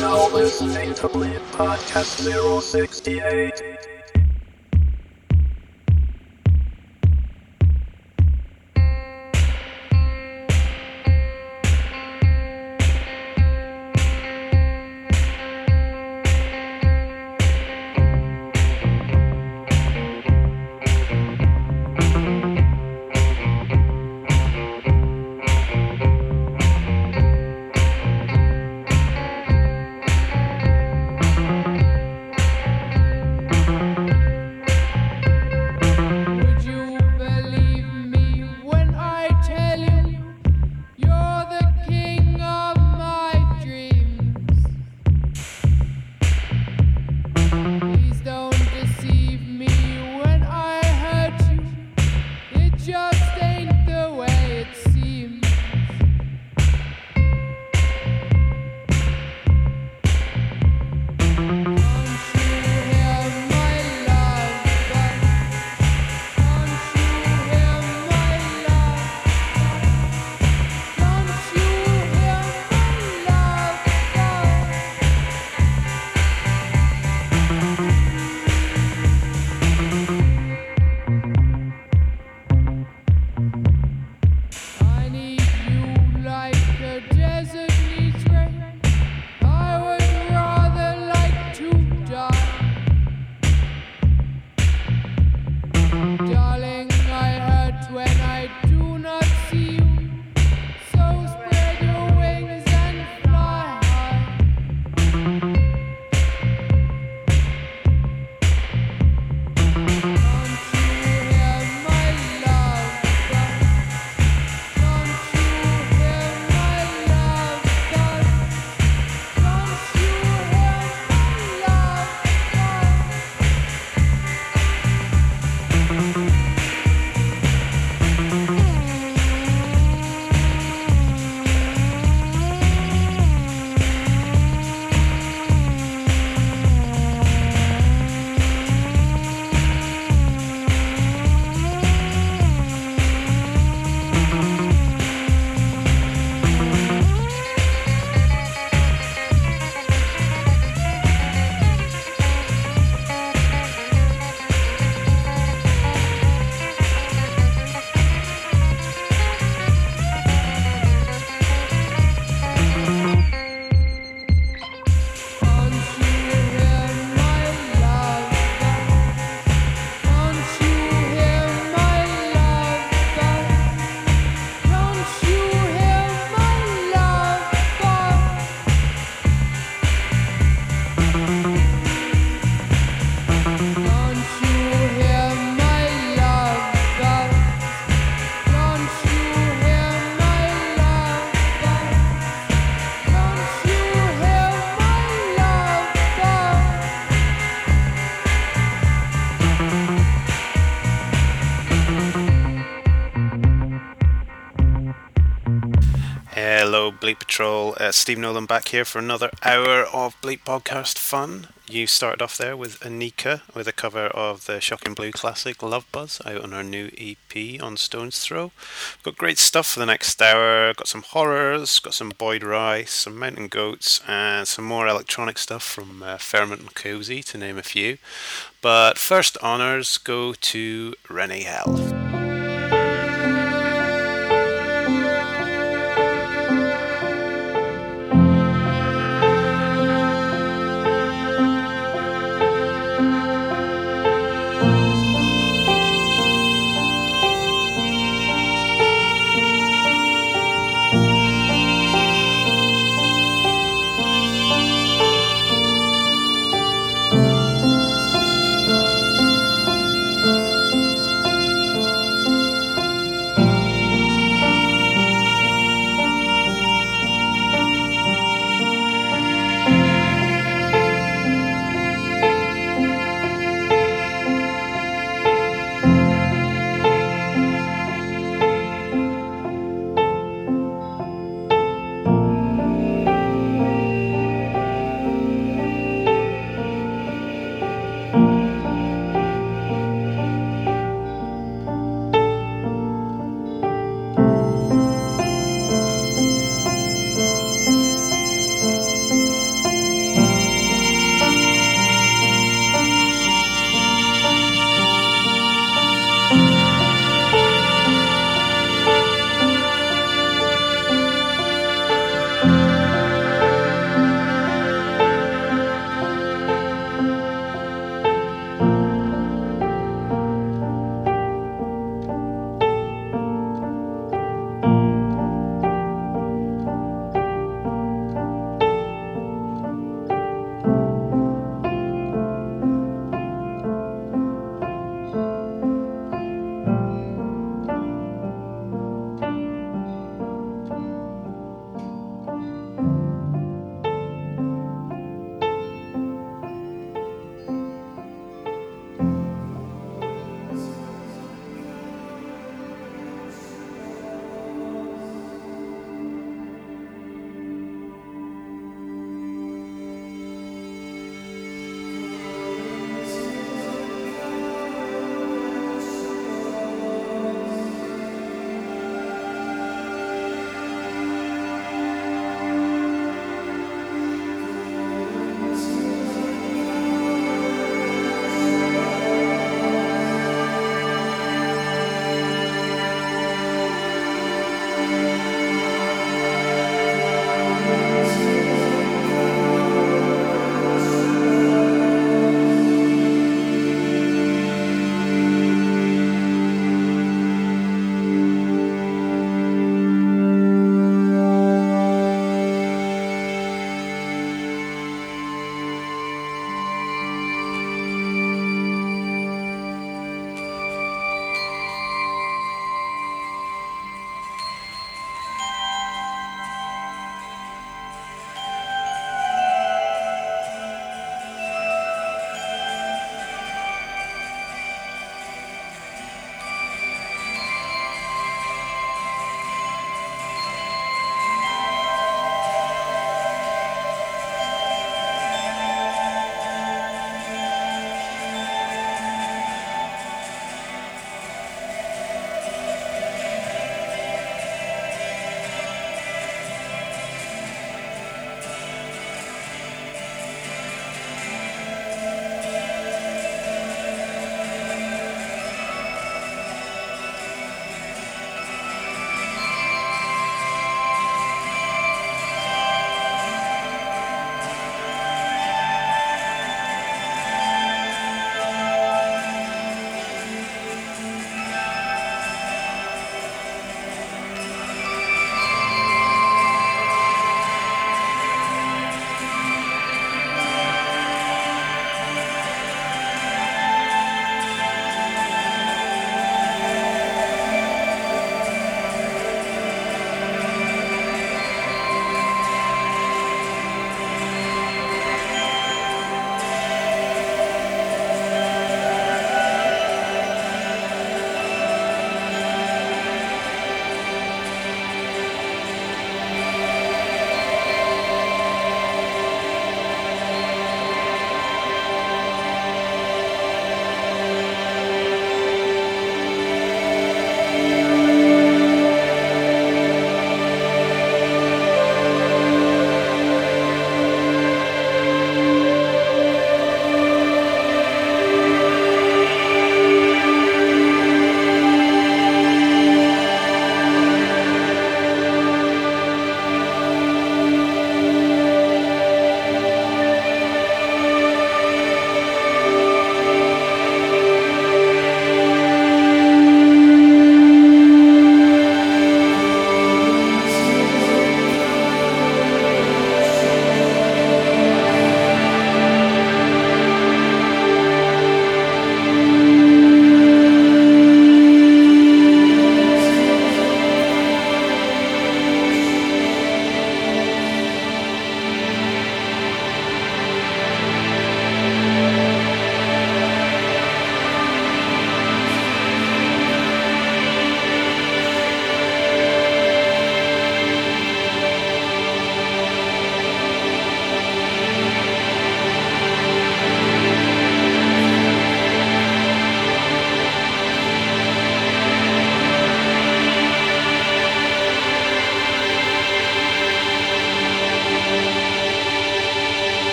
now listening to Bleep Podcast 068. Hello, Bleep Patrol. Uh, Steve Nolan back here for another hour of Bleep Podcast fun. You started off there with Anika with a cover of the Shocking Blue classic Love Buzz out on our new EP on Stone's Throw. Got great stuff for the next hour. Got some horrors, got some Boyd Rice, some Mountain Goats, and some more electronic stuff from uh, Fairmont and Cozy, to name a few. But first honours go to Rennie Hell.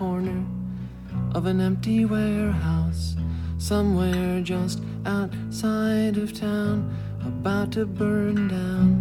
Corner of an empty warehouse somewhere just outside of town, about to burn down.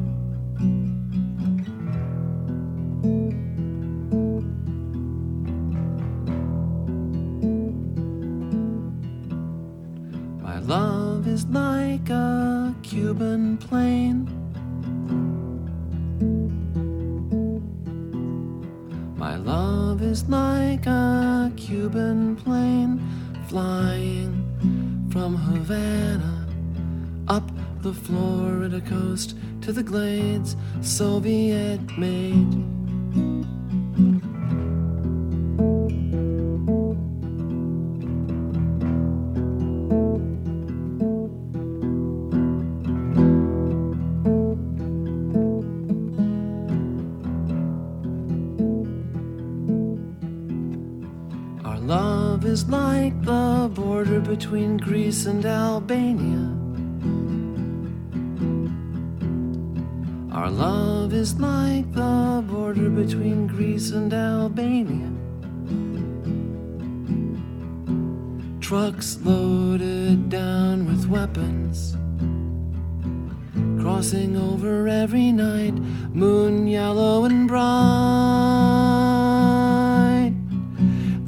And Albania. Our love is like the border between Greece and Albania. Trucks loaded down with weapons. Crossing over every night, moon yellow and bright.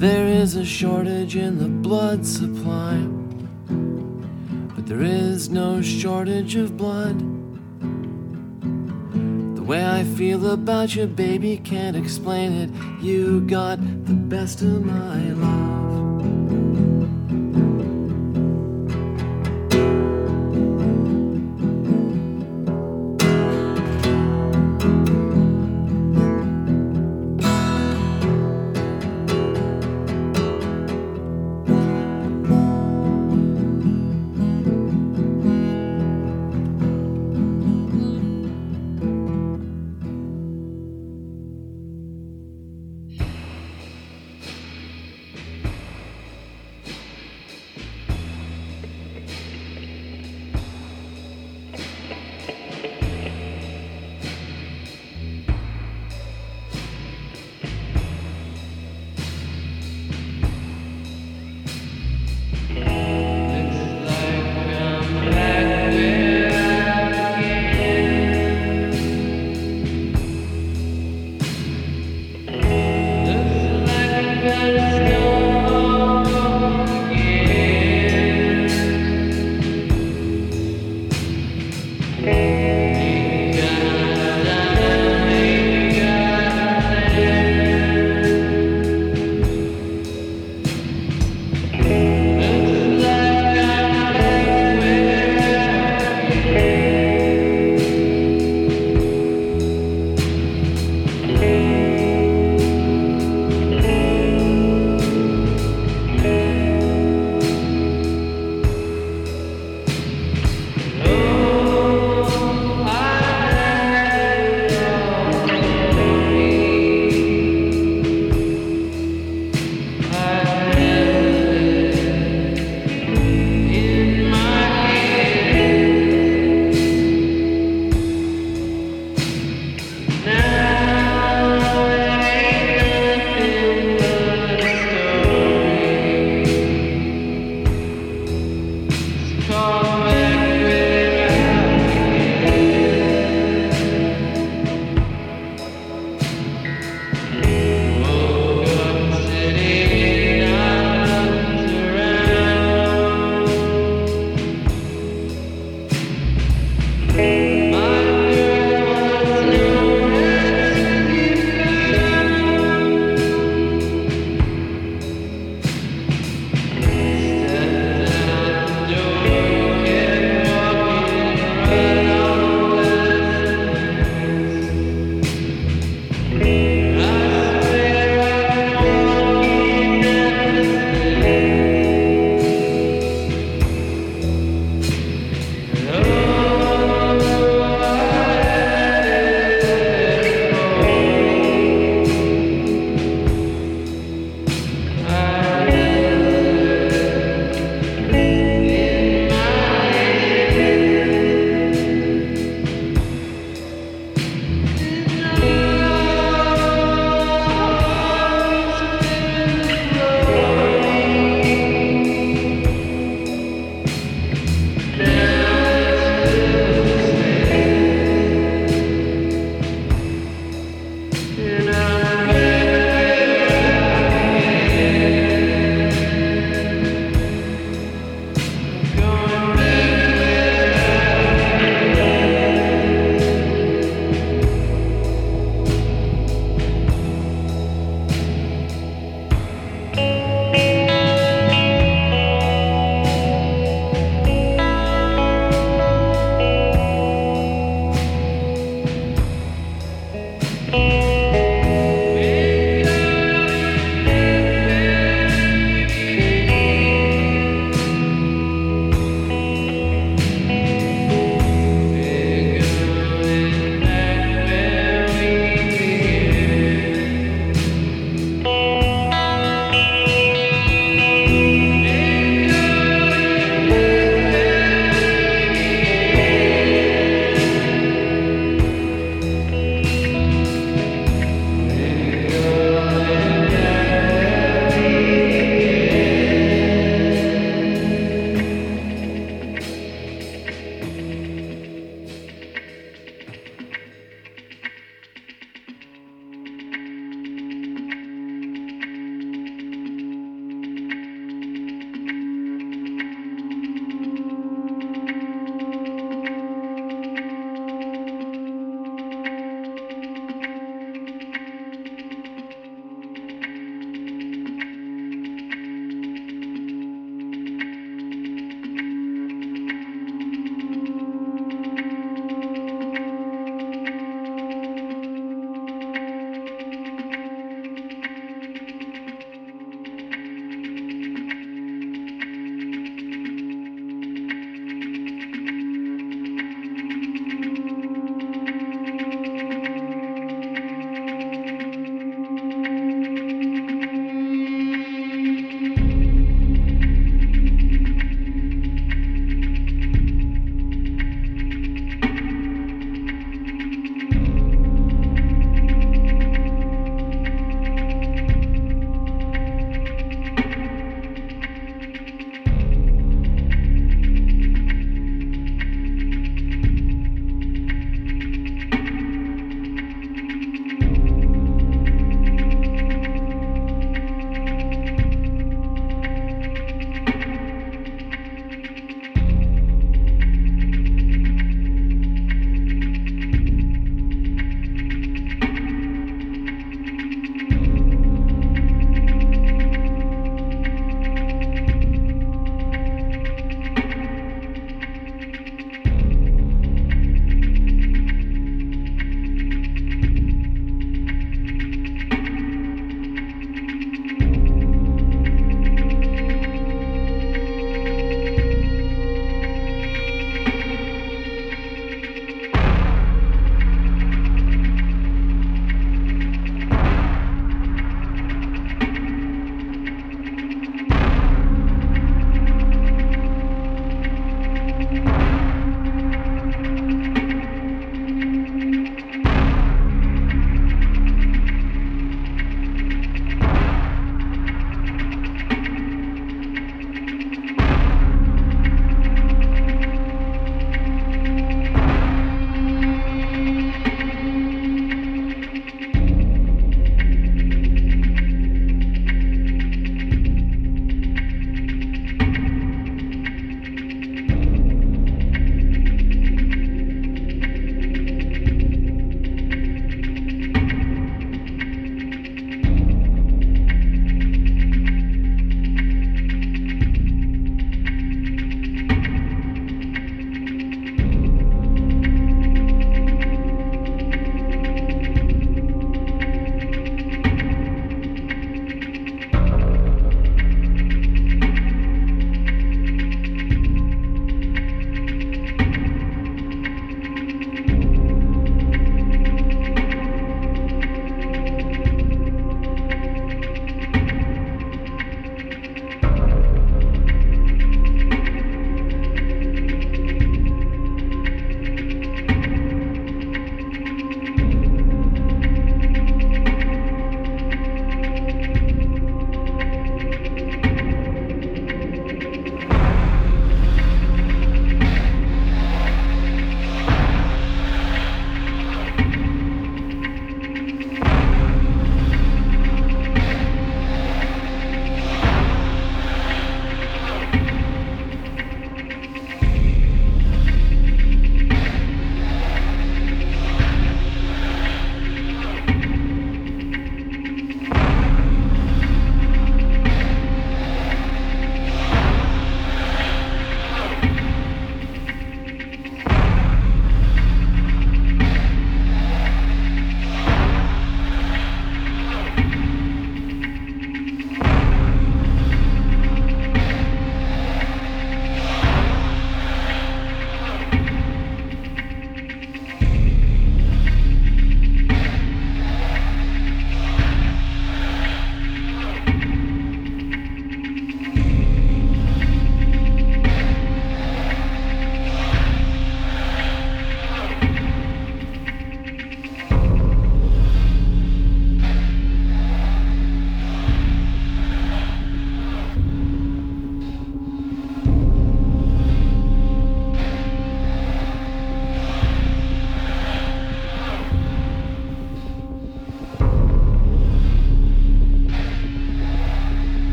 There is a shortage in the blood supply, there is no shortage of blood. The way I feel about you, baby, can't explain it. You got the best of my love.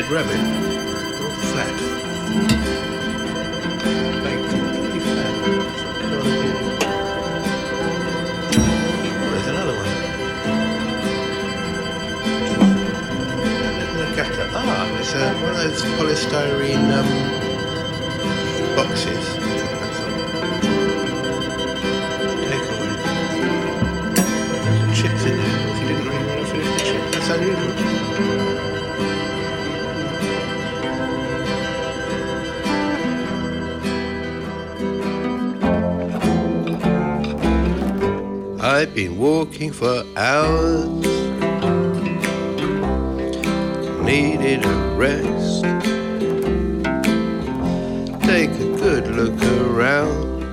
Dead rabbit. Flat. Flat. There's another one. That. Ah, it's uh, one of those polystyrene um, boxes. I've been walking for hours, needed a rest. Take a good look around,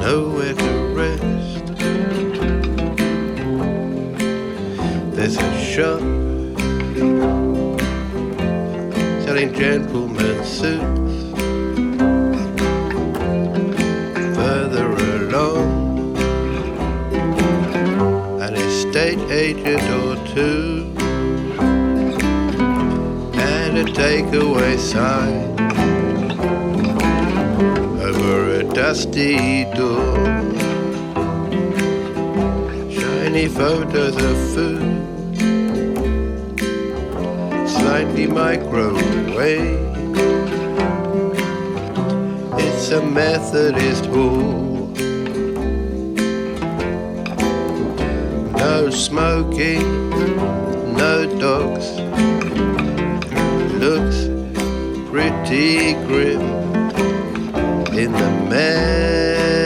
nowhere to rest. There's a shop selling gentlemen's suits. Agent or two, and a takeaway sign over a dusty door. Shiny photos of food, slightly microwave. It's a Methodist hall. no smoking, no dogs. Looks pretty grim in the Methodist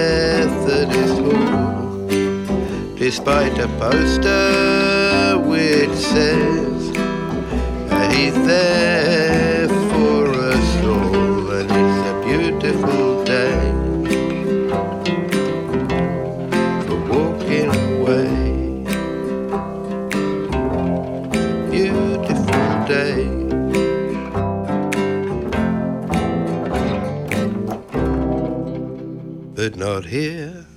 hall, despite a poster which says he's there. Not here.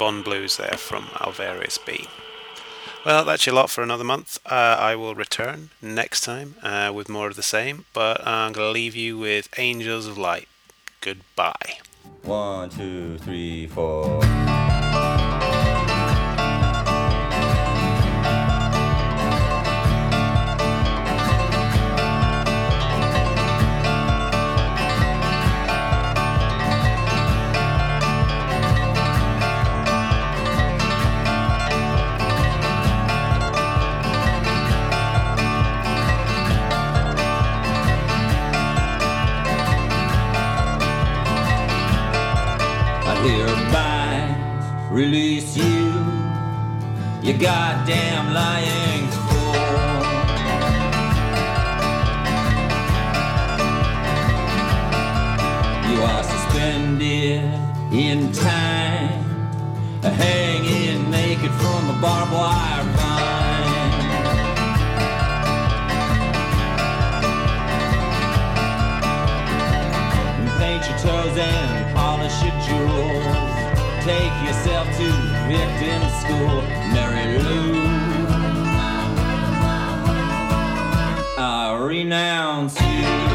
Bond blues there from Alvarius B. Well, that's your lot for another month. Uh, I will return next time uh, with more of the same, but I'm going to leave you with Angels of Light. Goodbye. One, two, three, four. Release you, you goddamn lying fool. You are suspended in time, hanging naked from a barbed wire vine. Paint your toes and polish your jewels. Take yourself to victim school, Mary Lou. I renounce you.